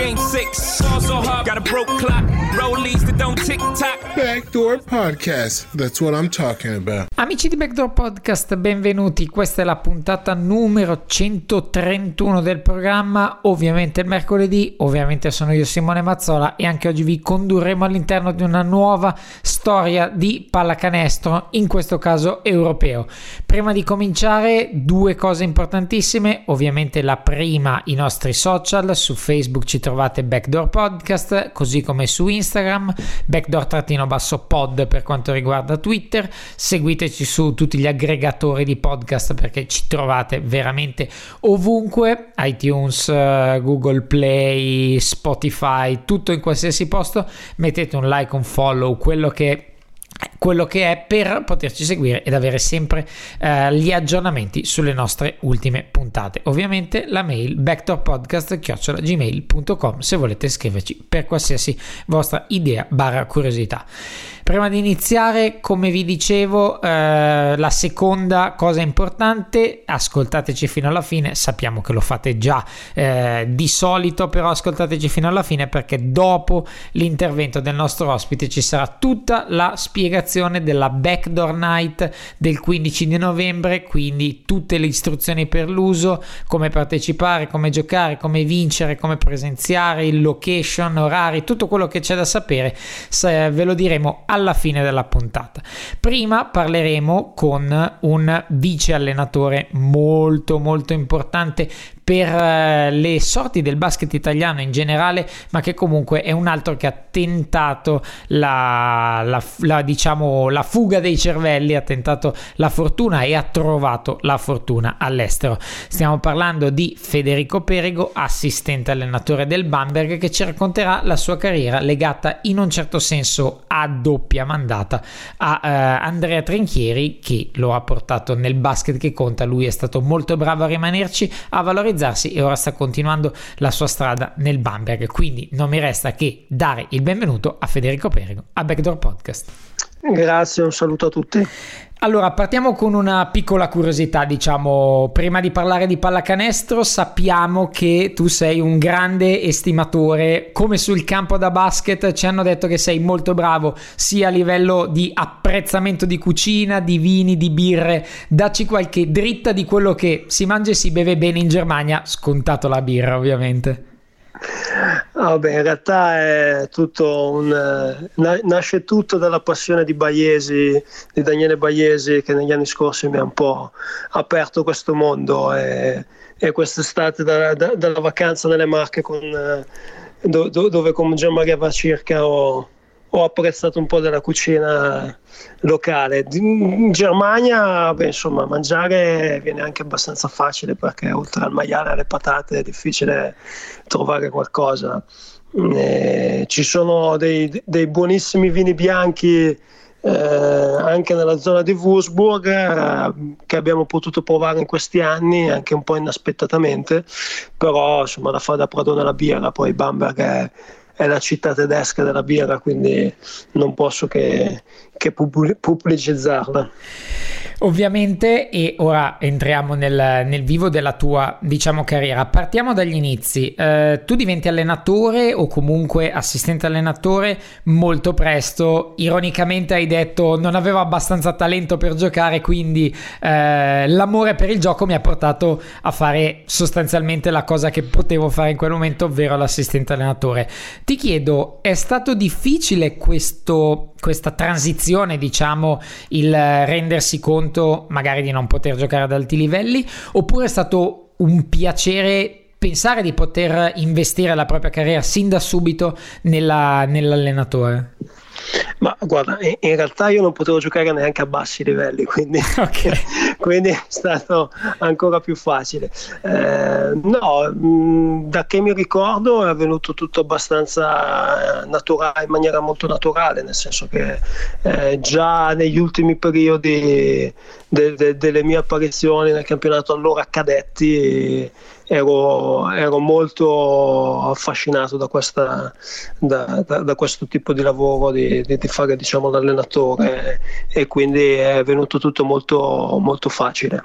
game six. Ball so hard, got a broke clock, rollies that don't tick tock. Backdoor Podcast. That's what I'm talking about. Amici di Backdoor Podcast, benvenuti. Questa è la puntata numero 131 del programma. Ovviamente il mercoledì, ovviamente sono io Simone Mazzola e anche oggi vi condurremo all'interno di una nuova storia di pallacanestro, in questo caso europeo. Prima di cominciare, due cose importantissime. Ovviamente la prima, i nostri social. Su Facebook ci trovate Backdoor Podcast, così come su Instagram, backdoor-pod per quanto riguarda Twitter. Seguiteci su tutti gli aggregatori di podcast perché ci trovate veramente ovunque, iTunes, eh, Google Play, Spotify, tutto in qualsiasi posto. Mettete un like, un follow, quello che quello che è per poterci seguire ed avere sempre eh, gli aggiornamenti sulle nostre ultime puntate. Ovviamente la mail backdoorpodcast.gmail.com se volete scriverci per qualsiasi vostra idea barra curiosità. Prima di iniziare, come vi dicevo, eh, la seconda cosa importante, ascoltateci fino alla fine, sappiamo che lo fate già eh, di solito, però ascoltateci fino alla fine perché dopo l'intervento del nostro ospite ci sarà tutta la spiegazione della Backdoor Night del 15 di novembre, quindi tutte le istruzioni per l'uso, come partecipare, come giocare, come vincere, come presenziare, il location, orari, tutto quello che c'è da sapere, ve lo diremo alla fine della puntata. Prima parleremo con un vice allenatore molto molto importante per eh, le sorti del basket italiano in generale, ma che comunque è un altro che ha tentato la, la, la, diciamo, la fuga dei cervelli, ha tentato la fortuna e ha trovato la fortuna all'estero. Stiamo parlando di Federico Perigo, assistente allenatore del Bamberg, che ci racconterà la sua carriera legata in un certo senso a doppia mandata a uh, Andrea Trinchieri, che lo ha portato nel basket che conta. Lui è stato molto bravo a rimanerci, a valorizzare e ora sta continuando la sua strada nel Bamberg. Quindi non mi resta che dare il benvenuto a Federico Perigo a Backdoor Podcast. Grazie, un saluto a tutti. Allora, partiamo con una piccola curiosità, diciamo, prima di parlare di pallacanestro, sappiamo che tu sei un grande estimatore, come sul campo da basket ci hanno detto che sei molto bravo sia a livello di apprezzamento di cucina, di vini, di birre, dacci qualche dritta di quello che si mangia e si beve bene in Germania, scontato la birra ovviamente. Oh, in realtà è tutto un, nasce tutto dalla passione di Baiesi, di Daniele Baiesi, che negli anni scorsi mi ha un po' aperto questo mondo e, e quest'estate da, da, dalla vacanza nelle Marche con, do, do, dove con Gian Maria Vacirca ho, ho apprezzato un po' della cucina locale. In Germania, beh, insomma, mangiare viene anche abbastanza facile perché oltre al maiale e alle patate è difficile trovare qualcosa. Eh, ci sono dei, dei, buonissimi vini bianchi eh, anche nella zona di Würzburg eh, che abbiamo potuto provare in questi anni, anche un po' inaspettatamente, però insomma da fare da Pradone alla birra, poi Bamberg è è la città tedesca della birra, quindi non posso che, che pubblicizzarla. Ovviamente, e ora entriamo nel, nel, vivo della tua, diciamo, carriera. Partiamo dagli inizi. Eh, tu diventi allenatore o comunque assistente allenatore molto presto. Ironicamente hai detto non avevo abbastanza talento per giocare, quindi eh, l'amore per il gioco mi ha portato a fare sostanzialmente la cosa che potevo fare in quel momento, ovvero l'assistente allenatore. Ti chiedo, è stato difficile questo, questa transizione, diciamo, il rendersi conto conto magari di non poter giocare ad alti livelli oppure è stato un piacere pensare di poter investire la propria carriera sin da subito nella, nell'allenatore? Ma guarda, in realtà io non potevo giocare neanche a bassi livelli, quindi, okay. quindi è stato ancora più facile. Eh, no, mh, da che mi ricordo è venuto tutto abbastanza naturale, in maniera molto naturale, nel senso che eh, già negli ultimi periodi de, de, delle mie apparizioni nel campionato allora cadetti ero, ero molto affascinato da, questa, da, da, da, questo tipo di lavoro, di, di, di fare diciamo, l'allenatore e quindi è venuto tutto molto, molto facile.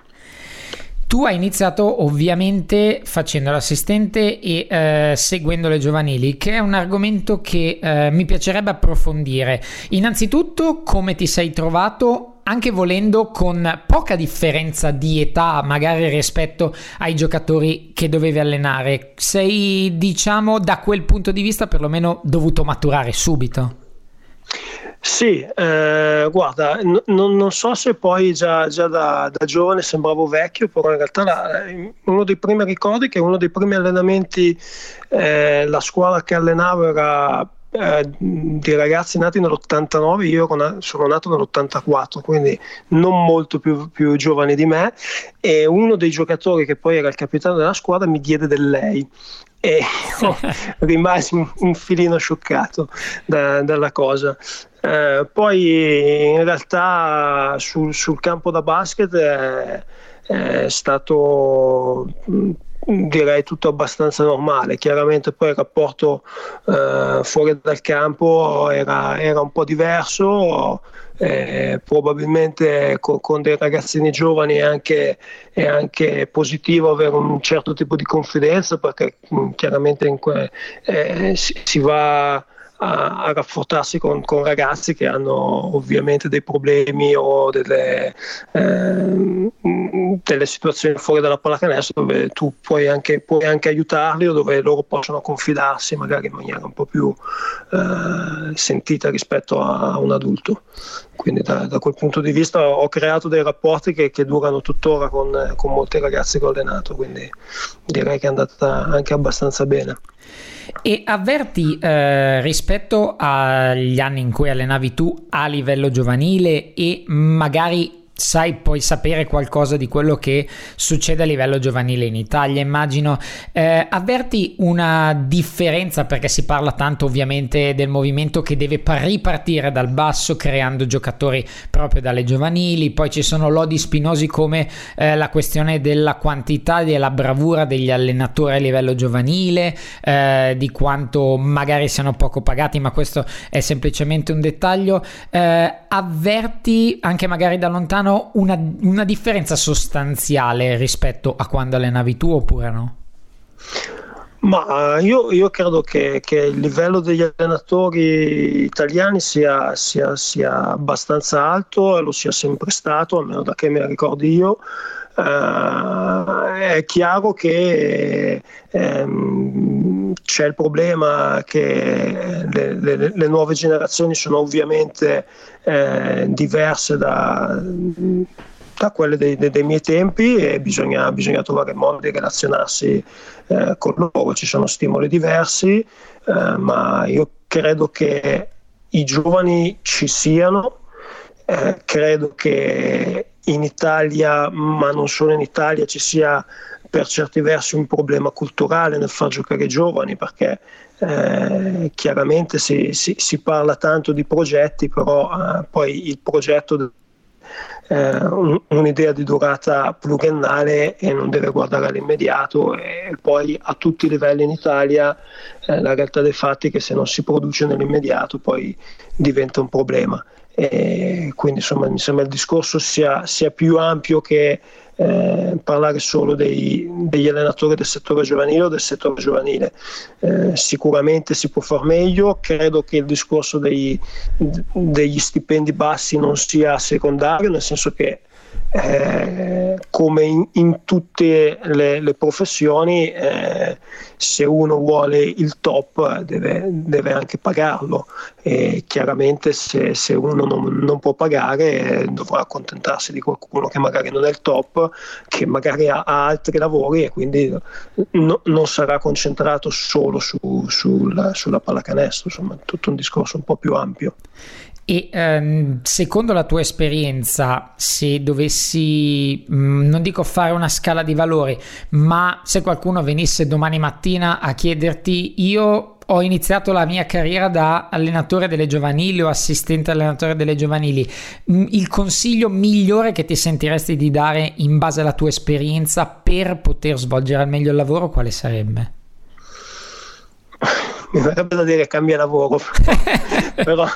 Tu hai iniziato ovviamente facendo l'assistente e eh, seguendo le giovanili, che è un argomento che eh, mi piacerebbe approfondire. Innanzitutto, come ti sei trovato anche volendo con poca differenza di età magari rispetto ai giocatori che dovevi allenare, sei diciamo da quel punto di vista perlomeno dovuto maturare subito? Sì, eh, guarda, n- non so se poi già, già da, da, giovane sembravo vecchio, però in realtà la, uno dei primi ricordi che uno dei primi allenamenti, eh, la scuola che allenavo era eh, di ragazzi nati nell'89, io sono nato nell'84, quindi non molto più, più giovane di me, e uno dei giocatori che poi era il capitano della squadra mi diede del lei e rimasi un, un, filino scioccato da, dalla cosa. Eh, poi in realtà sul, sul campo da basket è, è stato direi tutto abbastanza normale. Chiaramente poi il rapporto eh, fuori dal campo era, era, un po' diverso. Eh, probabilmente con, con, dei ragazzini giovani è anche, è anche, positivo avere un certo tipo di confidenza perché mh, mm, chiaramente que- eh, si, si va a, a rapportarsi con, con, ragazzi che hanno ovviamente dei problemi o delle, eh, delle situazioni fuori dalla pallacanestro dove tu puoi anche, puoi anche, aiutarli o dove loro possono confidarsi magari in maniera un po' più eh, sentita rispetto a un adulto. Quindi da, da, quel punto di vista ho creato dei rapporti che, che durano tuttora con, con molti ragazzi che ho allenato, quindi direi che è andata anche abbastanza bene. E avverti eh, rispetto agli anni in cui allenavi tu a livello giovanile e magari sai poi sapere qualcosa di quello che succede a livello giovanile in Italia immagino. Eh, avverti una differenza perché si parla tanto ovviamente del movimento che deve ripartire dal basso creando giocatori proprio dalle giovanili. Poi ci sono lodi spinosi come eh, la questione della quantità e della bravura degli allenatori a livello giovanile eh, di quanto magari siano poco pagati ma questo è semplicemente un dettaglio. Eh, avverti anche magari da lontano notano una, una differenza sostanziale rispetto a quando allenavi tu oppure no? Ma io, io credo che, che, il livello degli allenatori italiani sia, sia, sia, abbastanza alto e lo sia sempre stato, almeno da che me ricordi io. Uh, è chiaro che ehm, c'è il problema che le, le, le, nuove generazioni sono ovviamente eh, diverse da, da quelle dei, dei, dei, miei tempi e bisogna, bisogna, trovare modo di relazionarsi eh, con loro. Ci sono stimoli diversi, eh, ma io credo che i giovani ci siano, eh, credo che in Italia, ma non solo in Italia, ci sia per certi versi un problema culturale nel far giocare i giovani perché eh, chiaramente si, si, si, parla tanto di progetti, però eh, poi il progetto eh, un, un'idea di durata pluriennale e non deve guardare all'immediato e poi a tutti i livelli in Italia eh, la realtà dei fatti è che se non si produce nell'immediato poi diventa un problema. E quindi insomma mi sembra il discorso sia, sia più ampio che eh, parlare solo dei, degli allenatori del settore giovanile o del settore giovanile. Eh, sicuramente si può far meglio, credo che il discorso dei, degli stipendi bassi non sia secondario, nel senso che eh, come in, in, tutte le, le professioni, eh, se uno vuole il top deve, deve anche pagarlo e chiaramente se, se uno non, non, può pagare dovrà accontentarsi di qualcuno che magari non è il top, che magari ha, ha altri lavori e quindi no, non sarà concentrato solo su, sulla, sulla pallacanestro, insomma tutto un discorso un po' più ampio. E ehm, secondo la tua esperienza, se dovessi, mh, mm, non dico fare una scala di valori, ma se qualcuno venisse domani mattina a chiederti io ho iniziato la mia carriera da allenatore delle giovanili o assistente allenatore delle giovanili. Mm, il consiglio migliore che ti sentiresti di dare in base alla tua esperienza per poter svolgere al meglio il lavoro, quale sarebbe? mi verrebbe da dire cambia lavoro, però,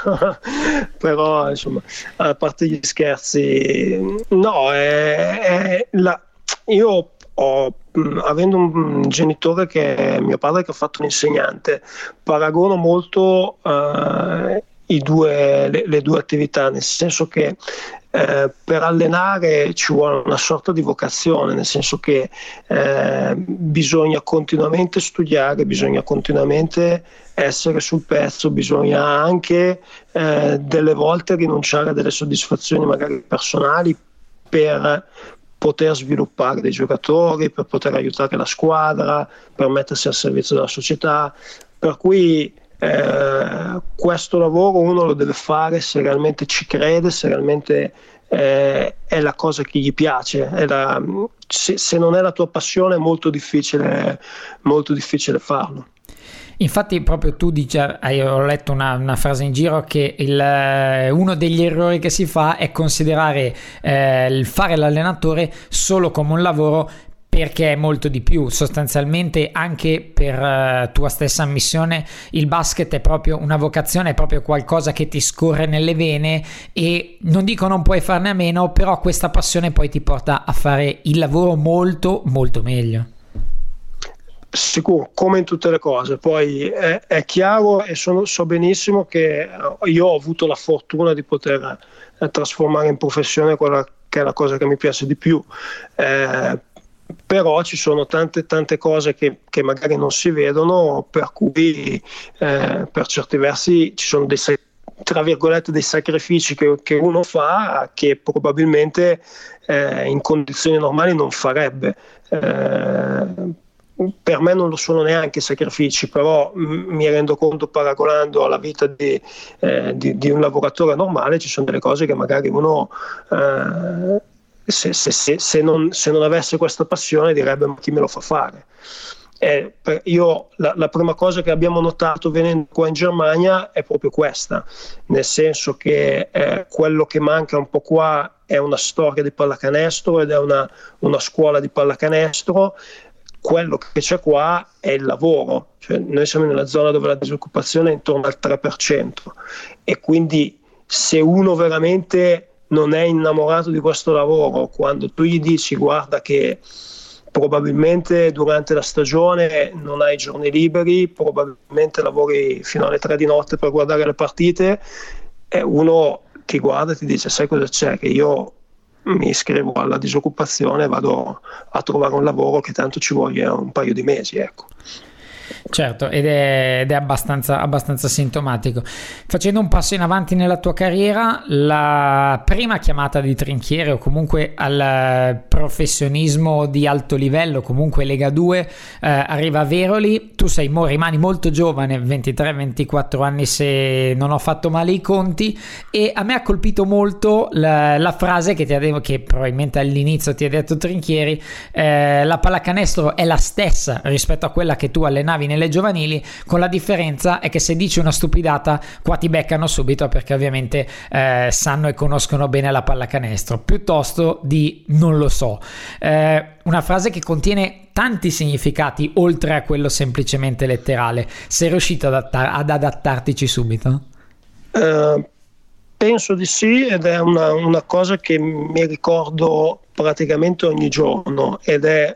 però, insomma, a parte gli scherzi, no, è, è la, io ho, avendo un genitore che è mio padre che ha fatto un insegnante, paragono molto uh, due, le, le, due attività, nel senso che eh, per allenare ci vuole una sorta di vocazione, nel senso che eh, bisogna continuamente studiare, bisogna continuamente essere sul pezzo, bisogna anche eh, delle volte rinunciare a delle soddisfazioni magari personali per poter sviluppare dei giocatori, per poter aiutare la squadra, per mettersi al servizio della società. Per cui eh, questo lavoro uno lo deve fare se realmente ci crede, se realmente eh, è la cosa che gli piace. La, se, se, non è la tua passione è molto difficile, molto difficile farlo. Infatti, proprio tu dici, ho letto una, una frase in giro che il, eh, uno degli errori che si fa è considerare eh, il fare l'allenatore solo come un lavoro perché è molto di più. Sostanzialmente, anche per uh, tua stessa ammissione, il basket è proprio una vocazione, è proprio qualcosa che ti scorre nelle vene e non dico non puoi farne a meno, però questa passione poi ti porta a fare il lavoro molto, molto meglio. Sicuro, come in tutte le cose. Poi è, è chiaro e sono, so benissimo che io ho avuto la fortuna di poter eh, trasformare in professione quella che è la cosa che mi piace di più. Eh, però ci sono tante tante cose che, che magari non si vedono per cui eh, per certi versi ci sono dei tra virgolette dei sacrifici che, che uno fa che probabilmente eh, in condizioni normali non farebbe. Eh, per me non lo sono neanche sacrifici, però mi rendo conto paragonando alla vita di, eh, di, di, un lavoratore normale, ci sono delle cose che magari uno eh, se, se, se, non, se non avesse questa passione direbbe ma chi me lo fa fare? Eh, io la, la, prima cosa che abbiamo notato venendo qua in Germania è proprio questa, nel senso che eh, quello che manca un po' qua è una storia di pallacanestro ed è una, una scuola di pallacanestro. Quello che c'è qua è il lavoro, cioè, noi siamo nella zona dove la disoccupazione è intorno al 3% e quindi se uno veramente non è innamorato di questo lavoro, quando tu gli dici guarda che probabilmente durante la stagione non hai giorni liberi, probabilmente lavori fino alle 3 di notte per guardare le partite, e uno ti guarda e ti dice sai cosa c'è che io mi iscrivo alla disoccupazione e vado a trovare un lavoro che tanto ci voglia un paio di mesi. Ecco. Certo, ed è, ed è abbastanza, abbastanza, sintomatico. Facendo un passo in avanti nella tua carriera, la prima chiamata di trinchiere o comunque al professionismo di alto livello, comunque Lega 2, eh, arriva a Veroli. Tu sei, rimani molto giovane, 23-24 anni se non ho fatto male i conti, e a me ha colpito molto la, la frase che, ti ha che probabilmente all'inizio ti ha detto Trinchieri, eh, la pallacanestro è la stessa rispetto a quella che tu allenavi navi nelle giovanili, con la differenza è che se dici una stupidata qua ti beccano subito perché ovviamente eh, sanno e conoscono bene la pallacanestro, piuttosto di non lo so. Eh, una frase che contiene tanti significati oltre a quello semplicemente letterale. Sei riuscito ad, adattar- ad adattartici subito? Uh, penso di sì ed è una, una cosa che mi ricordo praticamente ogni giorno ed è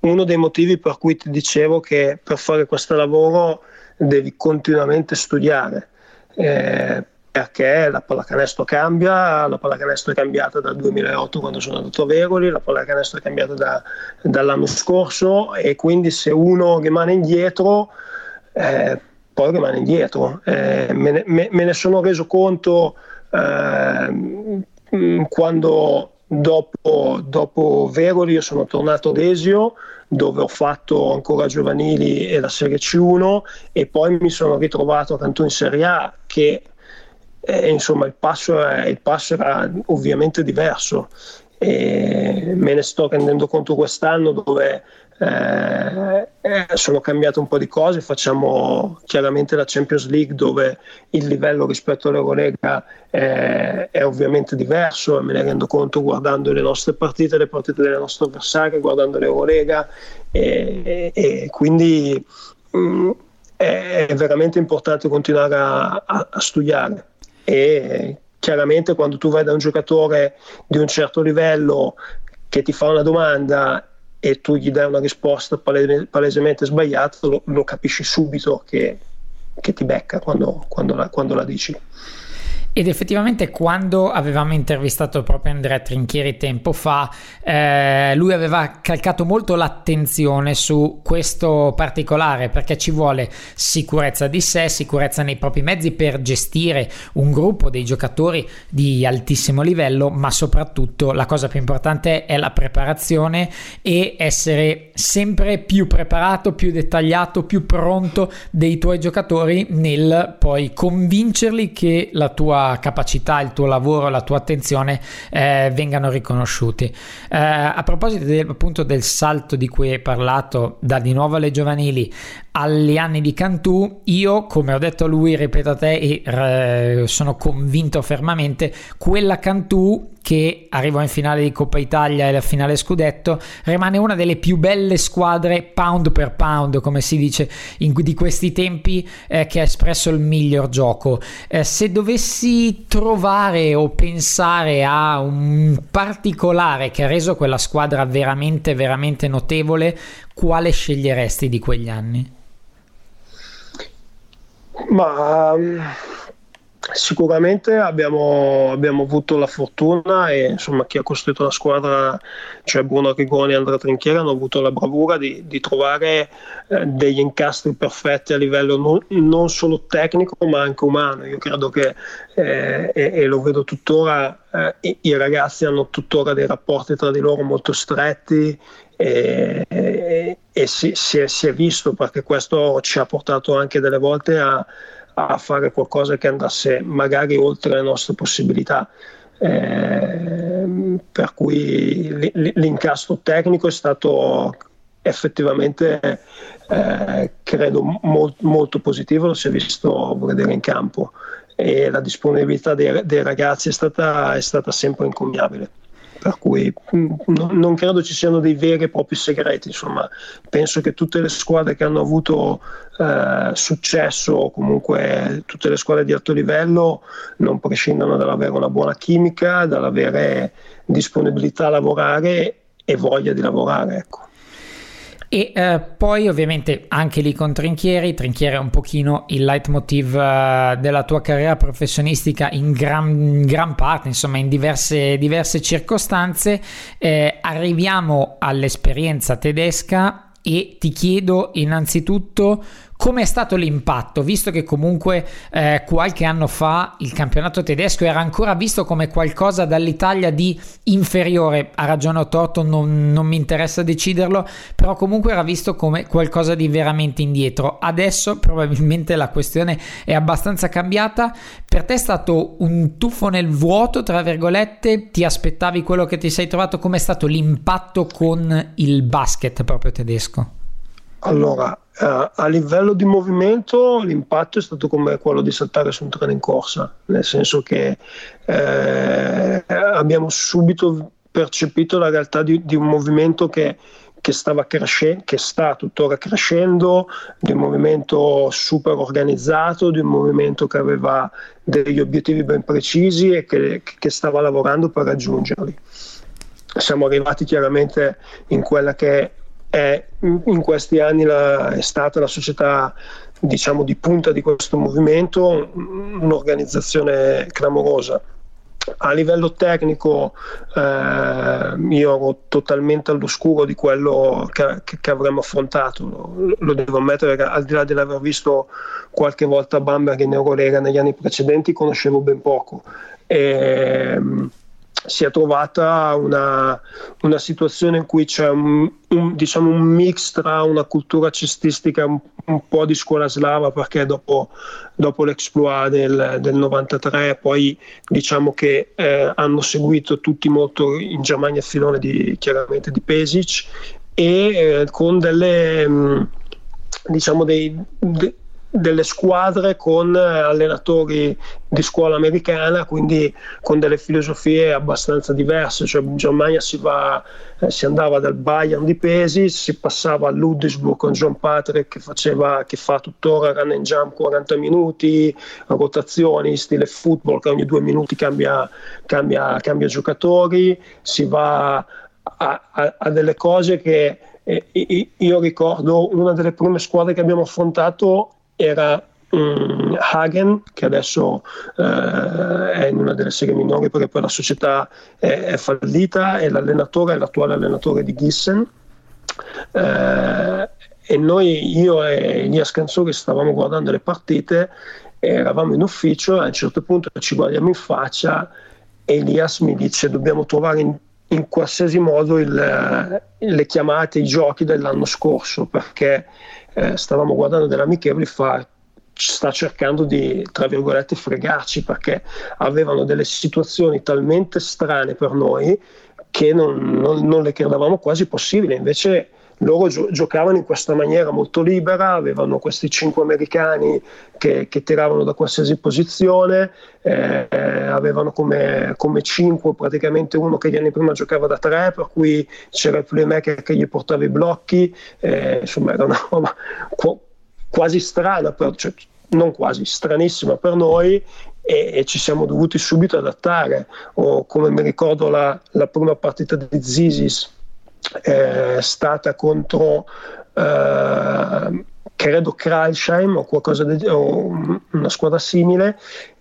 uno dei motivi per cui ti dicevo che per fare questo lavoro devi continuamente studiare. Eh, perché la pallacanestro cambia, la pallacanestro è cambiata dal 2008 quando sono andato a Veroli, la pallacanestro è cambiata da, dall'anno scorso e quindi se uno rimane indietro, eh, poi rimane indietro. Eh, me, ne, me, me, ne, sono reso conto eh, quando Dopo, dopo Veroli io sono tornato ad Esio dove ho fatto ancora giovanili e la Serie C1 e poi mi sono ritrovato a Cantù in Serie A che e insomma il passo, è, il passo era ovviamente diverso. E me ne sto rendendo conto quest'anno dove eh, eh, sono cambiate un po' di cose, facciamo chiaramente la Champions League dove il livello rispetto all'Eurolega eh, è ovviamente diverso e me ne rendo conto guardando le nostre partite, le partite delle nostre avversarie, guardando l'Eurolega e, e, e quindi mh, mm, è veramente importante continuare a, a, a studiare. E chiaramente quando tu vai da un giocatore di un certo livello che ti fa una domanda e tu gli dai una risposta palese, palesemente sbagliata, lo, lo, capisci subito che, che ti becca quando, quando, la, quando la dici. Ed effettivamente quando avevamo intervistato proprio Andrea Trinchieri tempo fa, eh, lui aveva calcato molto l'attenzione su questo particolare perché ci vuole sicurezza di sé, sicurezza nei propri mezzi per gestire un gruppo dei giocatori di altissimo livello, ma soprattutto la cosa più importante è la preparazione e essere sempre più preparato, più dettagliato, più pronto dei tuoi giocatori nel poi convincerli che la tua capacità, il tuo lavoro, la tua attenzione eh, vengano riconosciuti. Eh, a proposito del, appunto del salto di cui hai parlato da di nuovo alle giovanili agli anni di Cantù, io come ho detto a lui, ripeto a te e eh, sono convinto fermamente, quella Cantù che arrivò in finale di Coppa Italia e la finale scudetto, rimane una delle più belle squadre pound per pound, come si dice in, di questi tempi, eh, che ha espresso il miglior gioco. Eh, se dovessi trovare o pensare a un particolare che ha reso quella squadra veramente, veramente notevole, quale sceglieresti di quegli anni? Ma Sicuramente abbiamo, abbiamo, avuto la fortuna e insomma chi ha costruito la squadra, cioè Bruno Rigoni e Andrea Trinchieri, hanno avuto la bravura di, di trovare eh, degli incastri perfetti a livello non, non, solo tecnico ma anche umano. Io credo che, eh, e, e, lo vedo tuttora, eh, i, i, ragazzi hanno tuttora dei rapporti tra di loro molto stretti e, e, si, si, è, si è visto perché questo ci ha portato anche delle volte a a fare qualcosa che andasse magari oltre le nostre possibilità. Eh, per cui l'incastro tecnico è stato effettivamente eh, credo molto, molto positivo, lo si è visto vedere in campo e la disponibilità dei, dei ragazzi è stata, è stata sempre incommiabile per cui non credo ci siano dei veri e propri segreti, insomma, penso che tutte le squadre che hanno avuto eh, successo o comunque tutte le squadre di alto livello non prescindano dall'avere una buona chimica, dall'avere disponibilità a lavorare e voglia di lavorare, ecco. E eh, poi ovviamente anche lì con Trinchieri, Trinchieri è un pochino il leitmotiv uh, della tua carriera professionistica in gran, in gran parte, insomma in diverse, diverse circostanze. Eh, arriviamo all'esperienza tedesca e ti chiedo innanzitutto come è stato l'impatto, visto che comunque eh, qualche anno fa il campionato tedesco era ancora visto come qualcosa dall'Italia di inferiore, ha ragione o torto, non, non mi interessa deciderlo, però comunque era visto come qualcosa di veramente indietro. Adesso probabilmente la questione è abbastanza cambiata, per te è stato un tuffo nel vuoto, tra virgolette, ti aspettavi quello che ti sei trovato, come è stato l'impatto con il basket proprio tedesco? Allora, Uh, a livello di movimento l'impatto è stato come quello di saltare su un treno in corsa, nel senso che eh, abbiamo subito percepito la realtà di, di un movimento che, che, stava crescendo, che sta tuttora crescendo, di un movimento super organizzato, di un movimento che aveva degli obiettivi ben precisi e che, che stava lavorando per raggiungerli. Siamo arrivati chiaramente in quella che è in questi anni la, è stata la società diciamo di punta di questo movimento un'organizzazione clamorosa. A livello tecnico eh, io ero totalmente all'oscuro di quello che, che, avremmo affrontato. Lo, lo, devo ammettere al di là dell'aver visto qualche volta Bamberg in Eurolega negli anni precedenti conoscevo ben poco. E, si è trovata una, una, situazione in cui c'è un, un, diciamo un, mix tra una cultura cestistica un, un po' di scuola slava perché dopo, dopo l'exploit del, del, 93 poi diciamo che eh, hanno seguito tutti molto in Germania il filone di, chiaramente di Pesic e eh, con delle mm, diciamo dei, de, delle squadre con eh, allenatori di scuola americana, quindi con delle filosofie abbastanza diverse. Cioè in Germania si, va, eh, si andava dal Bayern di Pesi, si passava a Ludwigsburg con John Patrick che, faceva, che fa tuttora run and jump 40 minuti, rotazioni, stile football che ogni due minuti cambia, cambia, cambia giocatori, si va a, a, a delle cose che eh, io ricordo una delle prime squadre che abbiamo affrontato era um, Hagen, che adesso uh, è in una delle serie minori perché poi la società è, è fallita e l'allenatore è l'attuale allenatore di Gissen. Uh, e noi, io e Elias Canzori, stavamo guardando le partite, eravamo in ufficio, a un certo punto ci guardiamo in faccia e Elias mi dice dobbiamo trovare in, in qualsiasi modo il, le chiamate, i giochi dell'anno scorso perché eh, stavamo guardando delle amichevoli fa sta cercando di, tra virgolette, fregarci perché avevano delle situazioni talmente strane per noi che non, non, non le credevamo quasi possibili. Invece loro gio- giocavano in questa maniera molto libera, avevano questi cinque americani che, che tiravano da qualsiasi posizione, eh, avevano come, cinque praticamente uno che gli anni prima giocava da tre, per cui c'era il playmaker che gli portava i blocchi, eh, insomma era una roba qu- quasi strana, per, cioè, non quasi, stranissima per noi e, ci siamo dovuti subito adattare. O come mi ricordo la, la prima partita di Zisis è stata contro eh, credo Kralsheim o qualcosa di, o una squadra simile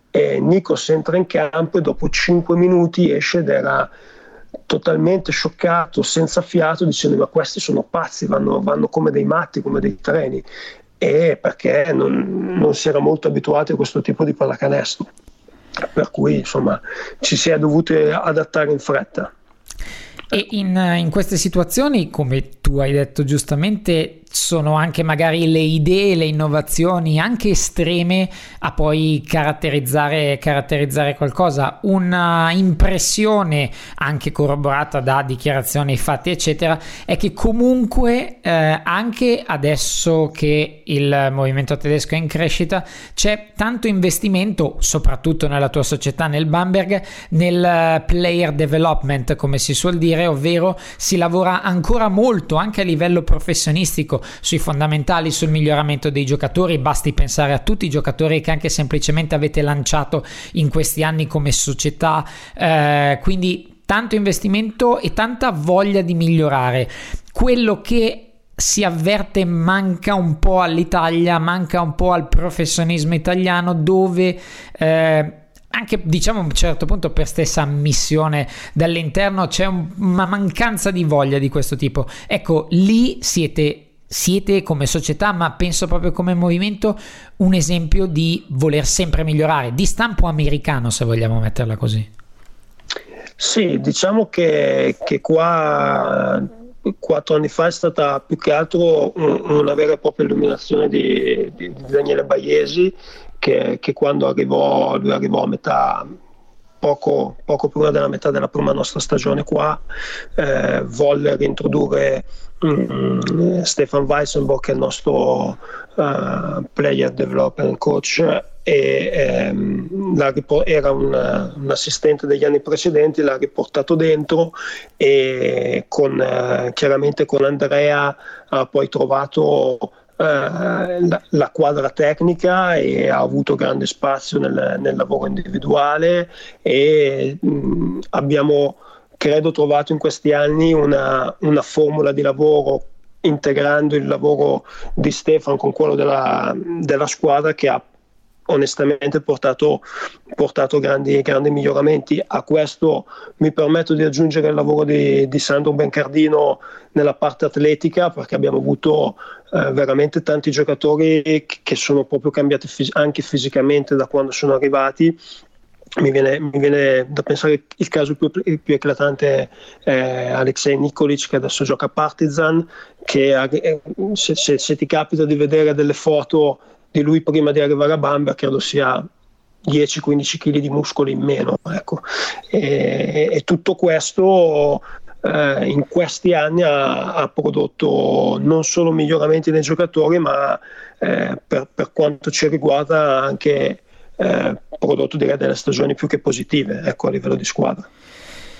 e Nikos entra in campo e dopo 5 minuti esce ed era totalmente scioccato, senza fiato, dicendo ma questi sono pazzi, vanno, vanno come dei matti, come dei treni. E perché non, non si era molto abituati a questo tipo di pallacanestro. Per cui insomma ci si è dovuti adattare in fretta e in, in, queste situazioni, come tu hai detto giustamente, sono anche magari le idee, le innovazioni, anche estreme, a poi caratterizzare, caratterizzare qualcosa. Una impressione, anche corroborata da dichiarazioni, fatti, eccetera, è che comunque, eh, anche adesso che il movimento tedesco è in crescita, c'è tanto investimento, soprattutto nella tua società, nel Bamberg, nel player development, come si suol dire, ovvero si lavora ancora molto anche a livello professionistico sui fondamentali, sul miglioramento dei giocatori, basti pensare a tutti i giocatori che anche semplicemente avete lanciato in questi anni come società, eh, quindi tanto investimento e tanta voglia di migliorare. Quello che si avverte manca un po' all'Italia, manca un po' al professionismo italiano dove eh, anche diciamo a un certo punto per stessa ammissione dall'interno c'è un, una mancanza di voglia di questo tipo. Ecco, lì siete siete come società, ma penso proprio come movimento, un esempio di voler sempre migliorare, di stampo americano, se vogliamo metterla così. Sì, diciamo che, che qua quattro anni fa è stata più che altro una vera e propria illuminazione di, di Daniele Baiesi che, che quando arrivò, lui arrivò a metà, poco, poco, prima della metà della prima nostra stagione qua, eh, volle reintrodurre um, Stefan Weissenbock, è il nostro uh, player development coach, e ehm, era un, un, assistente degli anni precedenti, l'ha riportato dentro e con, eh, chiaramente con Andrea ha poi trovato eh, la, la, quadra tecnica e ha avuto grande spazio nel, nel lavoro individuale e mh, abbiamo credo trovato in questi anni una, una formula di lavoro integrando il lavoro di Stefano con quello della, della squadra che ha onestamente portato, portato grandi, grandi, miglioramenti. A questo mi permetto di aggiungere il lavoro di, di Sandro Bencardino nella parte atletica perché abbiamo avuto eh, veramente tanti giocatori che sono proprio cambiati fis- anche fisicamente da quando sono arrivati mi viene, mi viene, da pensare il caso più, più eclatante è Alexei Nikolic che adesso gioca a Partizan che eh, se, se, se, ti capita di vedere delle foto di lui prima di arrivare a Bamba credo sia 10-15 kg di muscoli in meno ecco. e, e, tutto questo eh, in questi anni ha, ha, prodotto non solo miglioramenti nei giocatori ma eh, per, per quanto ci riguarda anche eh, prodotto direi delle stagioni più che positive ecco, a livello di squadra,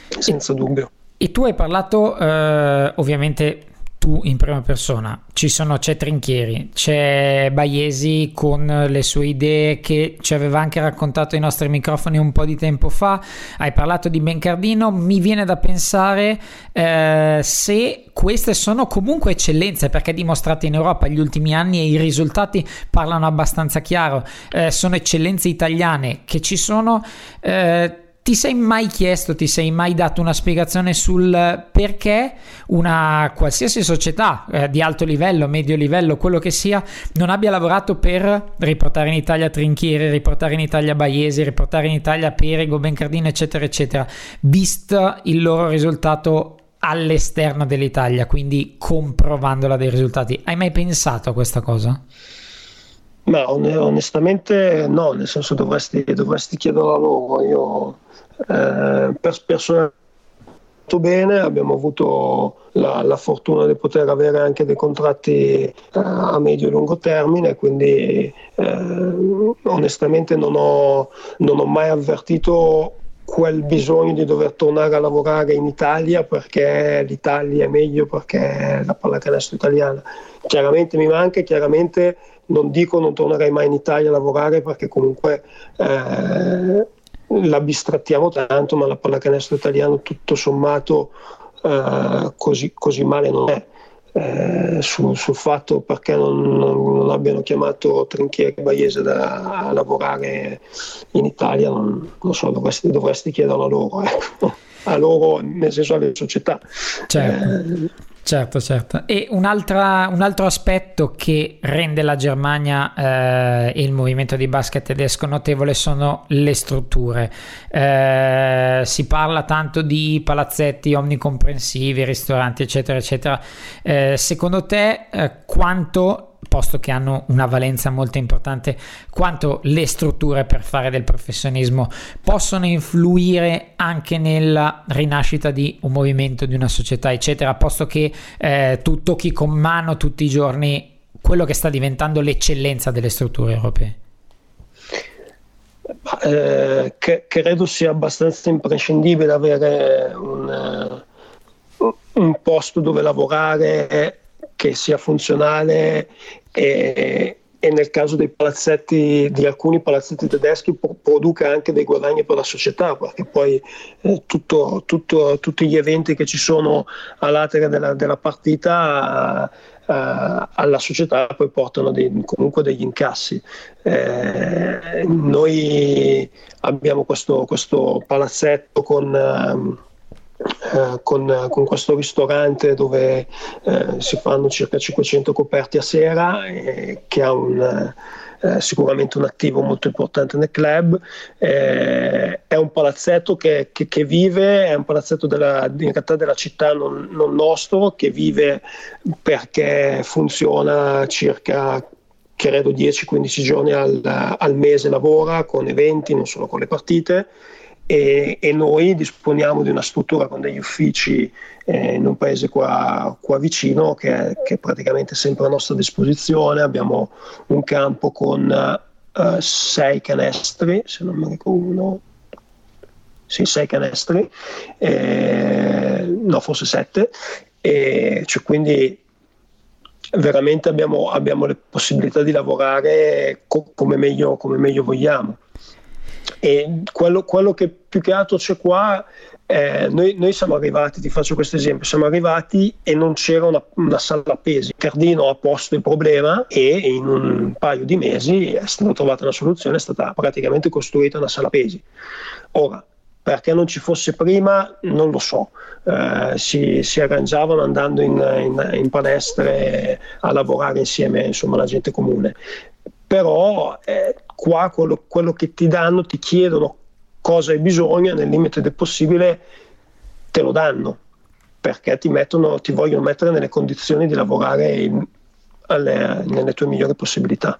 senza dubbio. E tu hai parlato eh, ovviamente tu in prima persona, ci sono, c'è Trinchieri, c'è Baiesi con le sue idee che ci aveva anche raccontato ai nostri microfoni un po' di tempo fa, hai parlato di Bencardino, mi viene da pensare eh, se queste sono comunque eccellenze perché dimostrate in Europa gli ultimi anni e i risultati parlano abbastanza chiaro, eh, sono eccellenze italiane che ci sono... Eh, ti sei mai chiesto, ti sei mai dato una spiegazione sul perché una qualsiasi società eh, di alto livello, medio livello, quello che sia, non abbia lavorato per riportare in Italia Trinchieri, riportare in Italia Baiesi, riportare in Italia Perego, Bencardino, eccetera, eccetera, visto il loro risultato all'esterno dell'Italia, quindi comprovandola dei risultati. Hai mai pensato a questa cosa? Ma onestamente no, nel senso dovresti, dovresti chiederlo a loro. Io eh, per personalmente bene, abbiamo avuto la, la, fortuna di poter avere anche dei contratti eh, a medio e lungo termine, quindi eh, onestamente non ho, non ho mai avvertito quel bisogno di dover tornare a lavorare in Italia perché l'Italia è meglio perché la pallacanestro italiana. Chiaramente mi manca, chiaramente non dico non tornerei mai in Italia a lavorare perché comunque eh, la bistrattiamo tanto, ma la pallacanestro italiano tutto sommato eh, così, così, male non è. Eh, sul, sul, fatto perché non, non, abbiano chiamato Trinchieri e Baiese da, a lavorare in Italia, non, non so, dovresti, dovresti chiederlo a loro, ecco. a loro, nel senso alle società. Certo. Eh, Certo, certo. E un altro aspetto che rende la Germania eh, e il movimento di basket tedesco notevole sono le strutture. Eh, si parla tanto di palazzetti omnicomprensivi, ristoranti, eccetera, eccetera. Eh, secondo te eh, posto che hanno una valenza molto importante, quanto le strutture per fare del professionismo possono influire anche nella rinascita di un movimento, di una società, eccetera, posto che eh, tu tocchi con mano tutti i giorni quello che sta diventando l'eccellenza delle strutture europee. Eh, che, credo sia abbastanza imprescindibile avere un, uh, un posto dove lavorare che sia funzionale e, e nel caso di alcuni palazzetti tedeschi, produca anche dei guadagni per la società, perché poi eh, tutto, tutto, tutti gli eventi che ci sono all'atere della, della partita eh, alla società poi portano dei, comunque degli incassi. Eh, noi abbiamo questo, questo palazzetto con... Eh, con, con, questo ristorante dove eh, si fanno circa 500 coperti a sera e che ha un, eh, sicuramente un attivo molto importante nel club. Eh, è un palazzetto che, che, che, vive, è un palazzetto della, in realtà della città non, non nostro, che vive perché funziona circa credo 10-15 giorni al, al mese lavora con eventi, non solo con le partite e, e, noi disponiamo di una struttura con degli uffici eh, in un paese qua, qua vicino che è, che è, praticamente sempre a nostra disposizione. Abbiamo un campo con uh, sei canestri, se non mi ricordo uno, sì, sei canestri, eh, no, forse sette, e cioè, quindi veramente abbiamo, abbiamo, le possibilità di lavorare co- come, meglio, come meglio vogliamo. E quello, quello che più che altro c'è qua eh, noi, noi, siamo arrivati, ti faccio questo esempio, siamo arrivati e non c'era una, una, sala pesi. Cardino ha posto il problema e in un paio di mesi è stata trovata una soluzione, è stata praticamente costruita una sala pesi. Ora, perché non ci fosse prima non lo so, eh, si, si, arrangiavano andando in, in, in, palestre a lavorare insieme insomma alla gente comune, però eh, qua quello, quello che ti danno, ti chiedono cosa hai bisogno nel limite del possibile te lo danno perché ti, mettono, ti vogliono mettere nelle condizioni di lavorare in, alle, nelle tue migliori possibilità.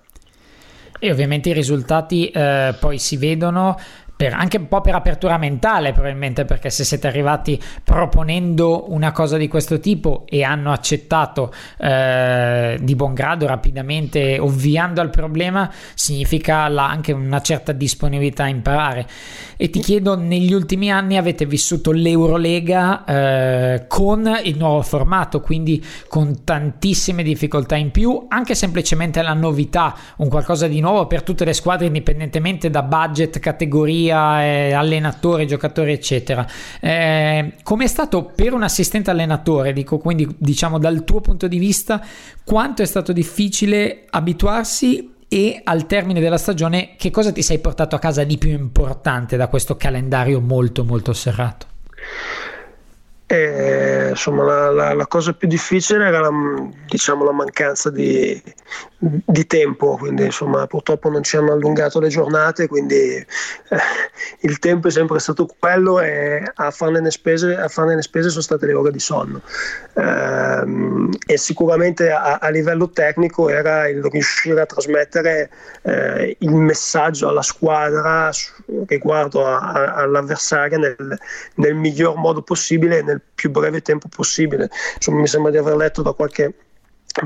E ovviamente i risultati eh, poi si vedono per, anche un po' per apertura mentale probabilmente perché se siete arrivati proponendo una cosa di questo tipo e hanno accettato eh, di buon grado rapidamente ovviando al problema significa la, anche una certa disponibilità a imparare. E ti chiedo negli ultimi anni avete vissuto l'Eurolega eh, con il nuovo formato quindi con tantissime difficoltà in più anche semplicemente la novità un qualcosa di nuovo per tutte le squadre indipendentemente da budget categorie categoria eh, allenatore, giocatore, eccetera. Eh, Come è stato per un assistente allenatore, dico quindi diciamo dal tuo punto di vista, quanto è stato difficile abituarsi e al termine della stagione che cosa ti sei portato a casa di più importante da questo calendario molto molto serrato? E, insomma, la, la, la, cosa più difficile era la, diciamo, la mancanza di, di, tempo, quindi insomma, purtroppo non ci hanno allungato le giornate, quindi eh, il tempo è sempre stato quello e a farne le spese, a farne le spese sono state le ore di sonno. Eh, e sicuramente a, a, livello tecnico era il riuscire a trasmettere eh, il messaggio alla squadra riguardo a, all'avversaria nel, nel miglior modo possibile. Nel nel più breve tempo possibile. Insomma, mi sembra di aver letto da qualche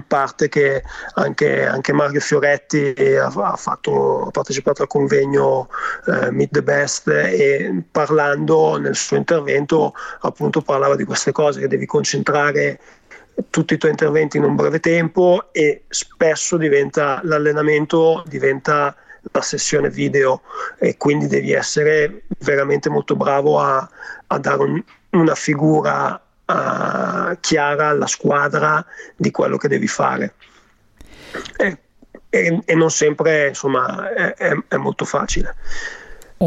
parte che anche, anche Mario Fioretti ha, ha, fatto, ha, partecipato al convegno eh, Meet the Best e parlando nel suo intervento appunto parlava di queste cose che devi concentrare tutti i tuoi interventi in un breve tempo e spesso diventa l'allenamento diventa la sessione video e quindi devi essere veramente molto bravo a, a dare un, una figura uh, chiara alla squadra di quello che devi fare. E, e, e non sempre insomma, è, è, è molto facile.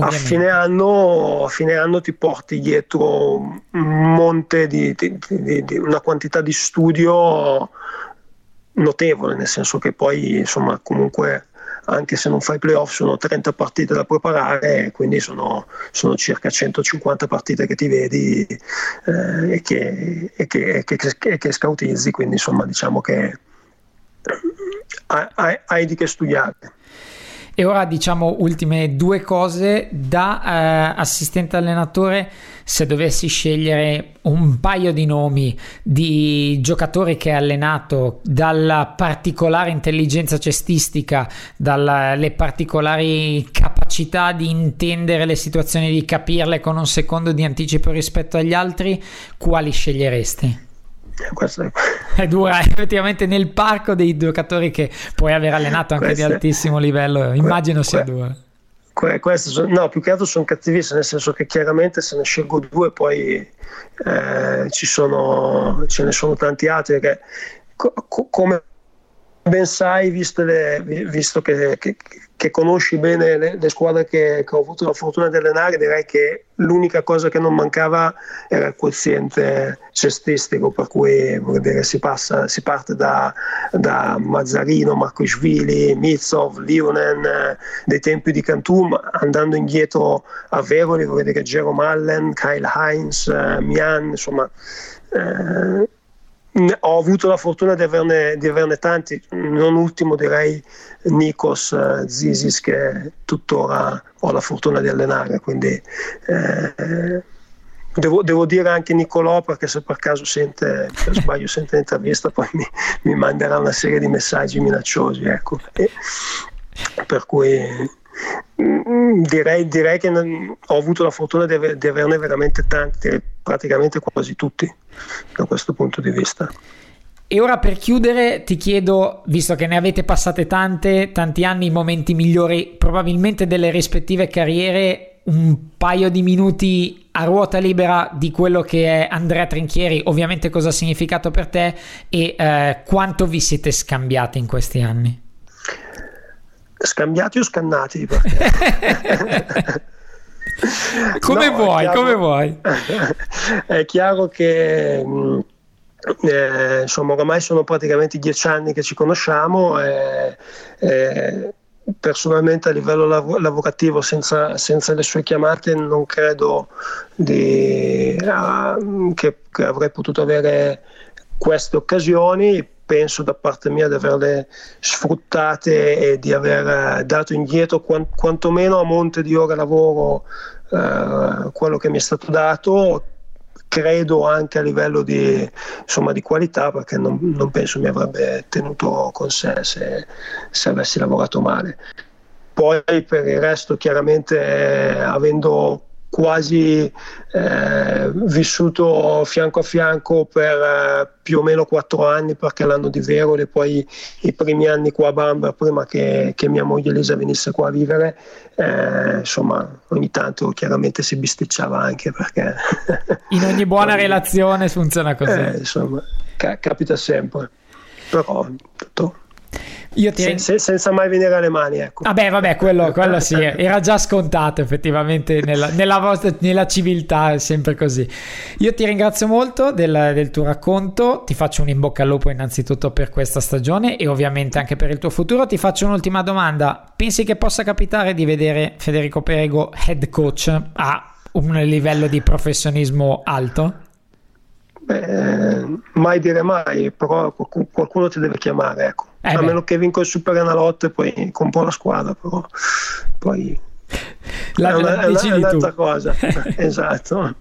A fine, anno, a fine, anno, ti porti dietro un monte di, di, di, di, una quantità di studio notevole, nel senso che poi insomma comunque anche se non fai playoff sono 30 partite da preparare, quindi sono, sono circa 150 partite che ti vedi eh, e, che, e, che, e, che, e, che, scautizzi, quindi insomma diciamo che hai, hai, di che studiare. E ora diciamo ultime due cose da eh, assistente allenatore se dovessi scegliere un paio di nomi di giocatori che hai allenato dalla particolare intelligenza cestistica, dalle particolari capacità di intendere le situazioni, di capirle con un secondo di anticipo rispetto agli altri, quali sceglieresti? Questo è dura effettivamente nel parco dei giocatori che puoi aver allenato anche Queste... di altissimo livello immagino que... sia dura questo, no, più che altro sono cattivissimi, nel senso che chiaramente se ne scelgo due poi eh, ci sono, ce ne sono tanti altri che co- come ben sai, le, visto che, che, che, conosci bene le, le squadre che, che, ho avuto la fortuna di allenare, direi che l'unica cosa che non mancava era il quoziente cestistico, per cui dire, si, passa, si parte da, da Mazzarino, Marcoishvili, Mitsov, Liunen, eh, dei tempi di Cantum, andando indietro a Veroli, vuol dire Jerome Allen, Kyle Heinz, eh, Mian, insomma... Eh, ho avuto la fortuna di averne, di averne, tanti, non ultimo direi Nikos uh, Zisis che tuttora ho la fortuna di allenare, quindi eh, devo, devo, dire anche Nicolò perché se per caso sente, per sbaglio sente l'intervista poi mi, mi, manderà una serie di messaggi minacciosi, ecco. E, per cui mm, direi, direi, che ho avuto la fortuna di, aver, di averne veramente tanti, praticamente quasi tutti da questo punto di vista. E ora per chiudere ti chiedo, visto che ne avete passate tante, tanti anni, i momenti migliori probabilmente delle rispettive carriere, un paio di minuti a ruota libera di quello che è Andrea Trinchieri, ovviamente cosa ha significato per te e eh, quanto vi siete scambiati in questi anni? Scambiati o scannati? come no, vuoi, chiaro, come vuoi. È chiaro che mm, eh, insomma ormai sono praticamente dieci anni che ci conosciamo e, e personalmente a livello lav- lavorativo senza, senza, le sue chiamate non credo di, uh, che, che, avrei potuto avere queste occasioni penso da parte mia di averle sfruttate e di aver dato indietro quant- quantomeno a monte di ore lavoro uh, quello che mi è stato dato credo anche a livello di, insomma, di qualità perché non, non, penso mi avrebbe tenuto con sé se, se avessi lavorato male. Poi per il resto chiaramente eh, avendo quasi eh, vissuto fianco a fianco per eh, più o meno quattro anni perché l'anno di Veroli e poi i primi anni qua a Bamber prima che, che, mia moglie Elisa venisse qua a vivere eh, insomma ogni tanto chiaramente si bisticciava anche perché in ogni buona relazione funziona così. Eh, insomma ca- capita sempre. Però tutto io ti... Se, se, senza mai venire alle mani, ecco. Vabbè, vabbè, quello, quello sì, era già scontato effettivamente nella, nella, vostra, nella, civiltà, è sempre così. Io ti ringrazio molto del, del, tuo racconto, ti faccio un in bocca al lupo innanzitutto per questa stagione e ovviamente anche per il tuo futuro. Ti faccio un'ultima domanda, pensi che possa capitare di vedere Federico Perego head coach a un livello di professionismo alto? Beh, mai dire mai, però qualcuno ti deve chiamare, ecco. Eh a meno che vinco il Super Enalotto e poi compro la squadra, però poi la, è, una, è, una, è un'altra cosa. esatto.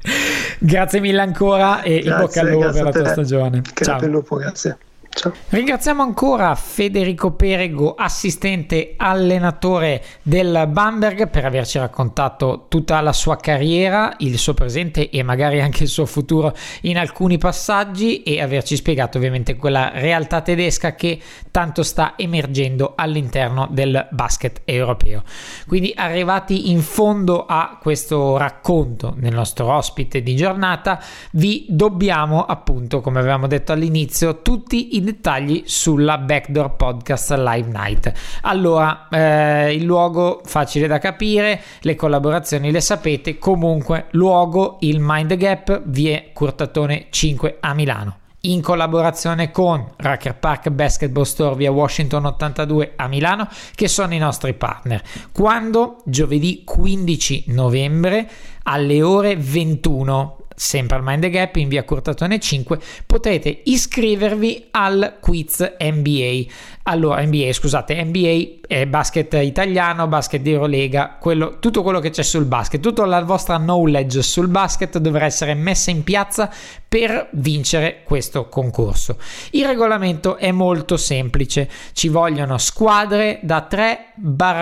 Grazie mille ancora e grazie, in bocca al lupo per la tua stagione. Grazie Ciao. Lupo, grazie. Ciao. Ringraziamo ancora Federico Perego, assistente allenatore del Bamberg, per averci raccontato tutta la sua carriera, il suo presente e magari anche il suo futuro in alcuni passaggi e averci spiegato ovviamente quella realtà tedesca che tanto sta emergendo all'interno del basket europeo. Quindi arrivati in fondo a questo racconto nel nostro ospite di giornata, vi dobbiamo appunto, come avevamo detto all'inizio, tutti i dettagli sulla Backdoor Podcast Live Night. Allora, eh, il luogo facile da capire, le collaborazioni le sapete, comunque luogo il Mind Gap, vie Curtatone 5 a Milano in collaborazione con Racker Park Basketball Store via Washington 82 a Milano, che sono i nostri partner. Quando? Giovedì 15 novembre alle ore 21 sempre al Mind the Gap in via Curtatone 5 potrete iscrivervi al quiz NBA allora NBA scusate NBA è basket italiano basket di Eurolega quello, tutto quello che c'è sul basket tutta la vostra knowledge sul basket dovrà essere messa in piazza per vincere questo concorso. Il regolamento è molto semplice ci vogliono squadre da 3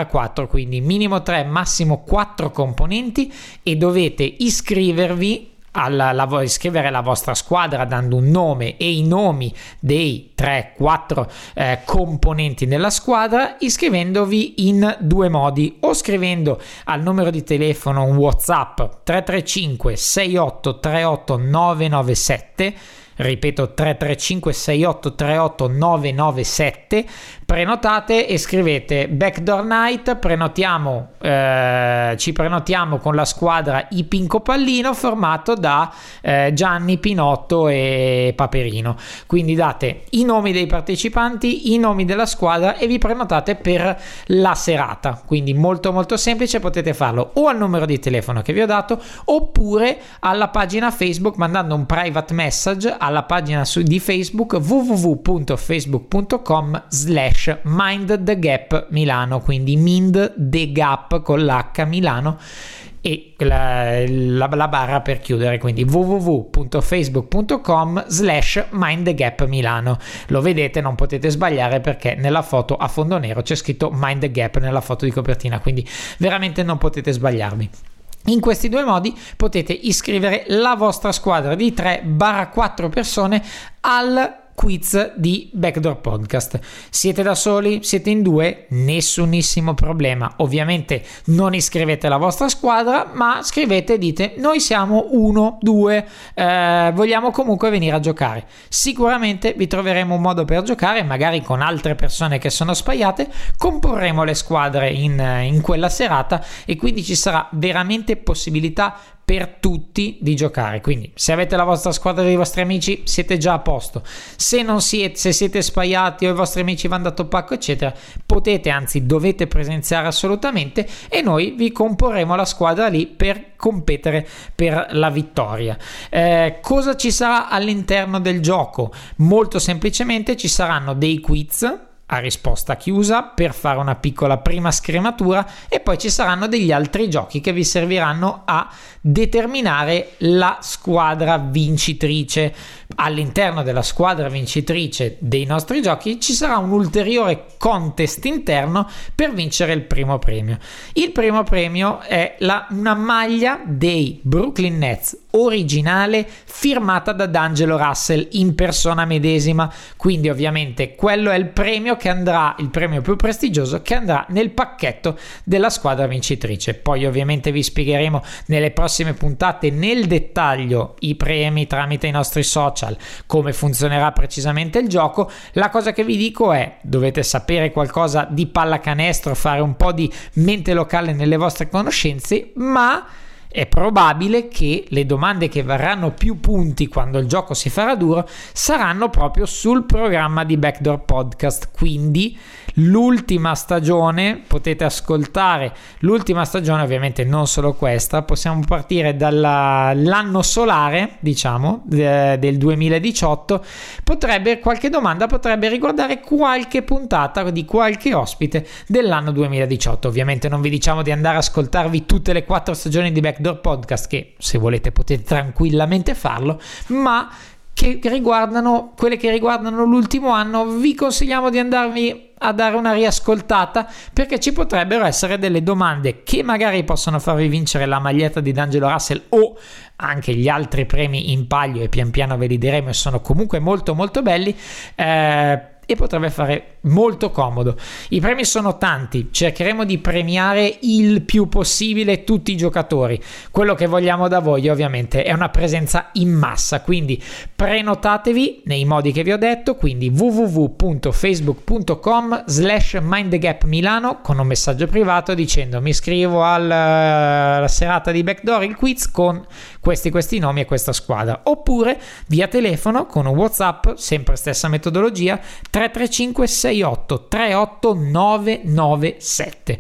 4 quindi minimo 3 massimo 4 componenti e dovete iscrivervi alla, la, iscrivere la vostra squadra dando un nome e i nomi dei 3-4 eh, componenti della squadra iscrivendovi in due modi. O scrivendo al numero di telefono un whatsapp 335 6838 997 ripeto 335 6838 997 prenotate e scrivete Backdoor Night prenotiamo eh, ci prenotiamo con la squadra I Pinco Pallino formato da eh, Gianni Pinotto e Paperino. Quindi date i nomi dei partecipanti i nomi della squadra e vi prenotate per la serata. Quindi molto molto semplice potete farlo o al numero di telefono che vi ho dato oppure alla pagina Facebook mandando un private message alla pagina su, di Facebook www.facebook.com slash mind the gap Milano, quindi mind the gap con l'H Milano e la, la, la, barra per chiudere quindi www.facebook.com slash mind the gap Milano. Lo vedete non potete sbagliare perché nella foto a fondo nero c'è scritto mind gap nella foto di copertina quindi veramente non potete sbagliarvi. In questi due modi potete iscrivere la vostra squadra di 3-4 persone al quiz di Backdoor Podcast. Siete da soli? Siete in due? Nessunissimo problema. Ovviamente non iscrivete la vostra squadra, ma scrivete e dite noi siamo uno, due, eh, vogliamo comunque venire a giocare. Sicuramente vi troveremo un modo per giocare, magari con altre persone che sono spaiate, comporremo le squadre in, in quella serata e quindi ci sarà veramente possibilità per tutti di giocare. Quindi, se avete la vostra squadra dei vostri amici, siete già a posto. Se non siete, se siete spaiati o i vostri amici vanno da topacco, eccetera, potete, anzi, dovete presenziare assolutamente e noi vi comporremo la squadra lì per competere per la vittoria. Eh, cosa ci sarà all'interno del gioco? Molto semplicemente ci saranno dei quiz a risposta chiusa per fare una piccola prima scrematura e poi ci saranno degli altri giochi che vi serviranno a determinare la squadra vincitrice. All'interno della squadra vincitrice dei nostri giochi ci sarà un ulteriore contest interno per vincere il primo premio. Il primo premio è la, una maglia dei Brooklyn Nets originale firmata da D'Angelo Russell in persona medesima. Quindi ovviamente quello è il premio che andrà, il premio più prestigioso che andrà nel pacchetto della squadra vincitrice. Poi ovviamente vi spiegheremo nelle prossime puntate nel dettaglio i premi tramite i nostri social, come funzionerà precisamente il gioco. La cosa che vi dico è dovete sapere qualcosa di pallacanestro, fare un po' di mente locale nelle vostre conoscenze, ma è probabile che le domande che varranno più punti quando il gioco si farà duro saranno proprio sul programma di Backdoor Podcast. Quindi l'ultima stagione potete ascoltare l'ultima stagione ovviamente non solo questa possiamo partire dall'anno solare diciamo de, del 2018 potrebbe qualche domanda potrebbe riguardare qualche puntata di qualche ospite dell'anno 2018 ovviamente non vi diciamo di andare a ascoltarvi tutte le quattro stagioni di Backdoor Podcast che se volete potete tranquillamente farlo ma che riguardano quelle che riguardano l'ultimo anno vi consigliamo di andarvi a dare una riascoltata perché ci potrebbero essere delle domande che magari possono farvi vincere la maglietta di D'Angelo Russell o anche gli altri premi in palio e pian piano ve li diremo e sono comunque molto molto belli. Eh, e potrebbe fare molto comodo. I premi sono tanti, cercheremo di premiare il più possibile tutti i giocatori. Quello che vogliamo da voi ovviamente è una presenza in massa, quindi prenotatevi nei modi che vi ho detto, quindi www.facebook.com slash mindthegapmilano con un messaggio privato dicendo mi iscrivo alla serata di Backdoor, il quiz con questi questi nomi e questa squadra oppure via telefono con un whatsapp sempre stessa metodologia 335 68 38 997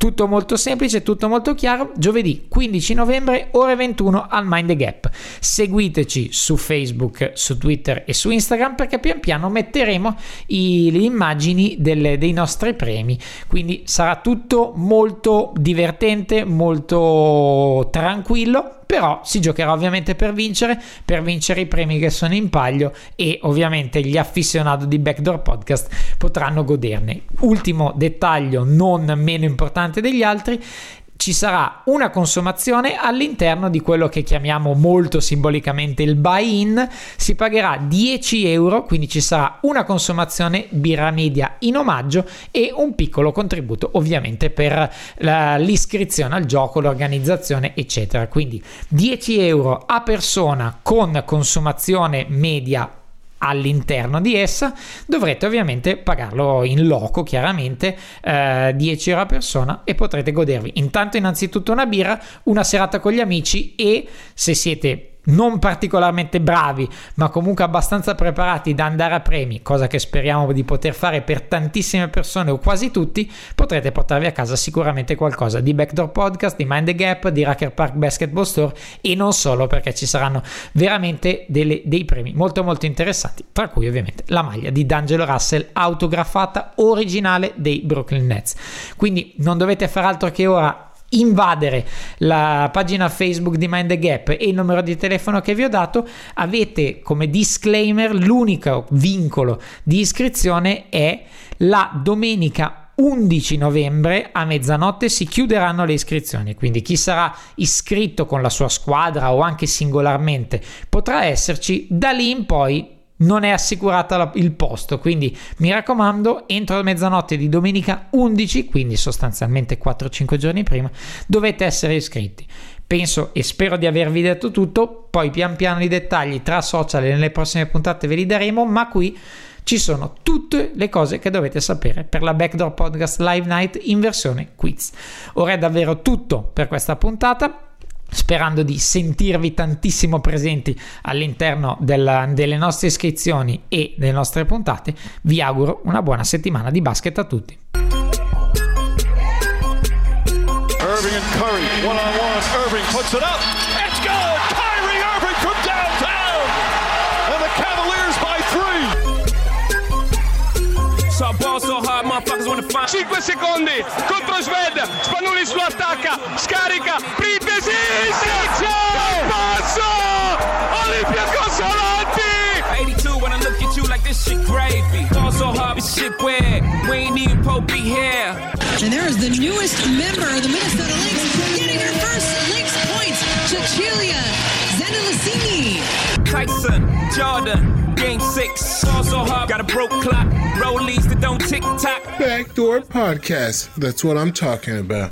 tutto molto semplice, tutto molto chiaro. Giovedì 15 novembre, ore 21 al Mind the Gap. Seguiteci su Facebook, su Twitter e su Instagram perché pian piano metteremo i, le immagini delle, dei nostri premi. Quindi sarà tutto molto divertente, molto tranquillo però si giocherà ovviamente per vincere, per vincere i premi che sono in palio e ovviamente gli affissionati di Backdoor Podcast potranno goderne. Ultimo dettaglio non meno importante degli altri ci sarà una consumazione all'interno di quello che chiamiamo molto simbolicamente il buy-in, si pagherà 10 euro, quindi ci sarà una consumazione birra media in omaggio e un piccolo contributo ovviamente per la, l'iscrizione al gioco, l'organizzazione eccetera. Quindi 10 euro a persona con consumazione media all'interno di essa dovrete ovviamente pagarlo in loco chiaramente eh, 10 euro a persona e potrete godervi intanto innanzitutto una birra una serata con gli amici e se siete non particolarmente bravi, ma comunque abbastanza preparati da andare a premi, cosa che speriamo di poter fare per tantissime persone o quasi tutti, potrete portarvi a casa sicuramente qualcosa di Backdoor Podcast, di Mind the Gap, di Racker Park Basketball Store e non solo perché ci saranno veramente delle, dei premi molto molto interessanti, tra cui ovviamente la maglia di D'Angelo Russell autografata originale dei Brooklyn Nets. Quindi non dovete fare altro che ora invadere la pagina Facebook di Mind the Gap e il numero di telefono che vi ho dato, avete come disclaimer l'unico vincolo di iscrizione è la domenica 11 novembre a mezzanotte si chiuderanno le iscrizioni, quindi chi sarà iscritto con la sua squadra o anche singolarmente potrà esserci, da lì in poi non è assicurata il posto, quindi mi raccomando, entro mezzanotte di domenica 11, quindi sostanzialmente 4-5 giorni prima, dovete essere iscritti. Penso e spero di avervi detto tutto, poi pian piano i dettagli tra social e nelle prossime puntate ve li daremo, ma qui ci sono tutte le cose che dovete sapere per la Backdoor Podcast Live Night in versione quiz. Ora è davvero tutto per questa puntata. Sperando di sentirvi tantissimo presenti all'interno della, delle nostre iscrizioni e delle nostre puntate. Vi auguro una buona settimana di basket a tutti. Irving and Curry, one on one. Irving puts it up. It's good. Kyrie Irving from downtown. And the Cavaliers by three. So ball so hard, motherfuckers wanna find 5 secondi contro Sved, Spanulis lo attacca, scarica, Printesi, Sergio! Passo! Olympiacos avanti! 82 when I look at you like this shit gravy. Fall so hard, this shit weird. We ain't even Pope be here. And there is the newest member of the Minnesota Lynx getting her first Lynx points, Cecilia Zendelicini. Tyson, Jordan, game six. Fall so hard, got a broke clock. Rollies that don't tick tock. Backdoor Podcast. That's what I'm talking about.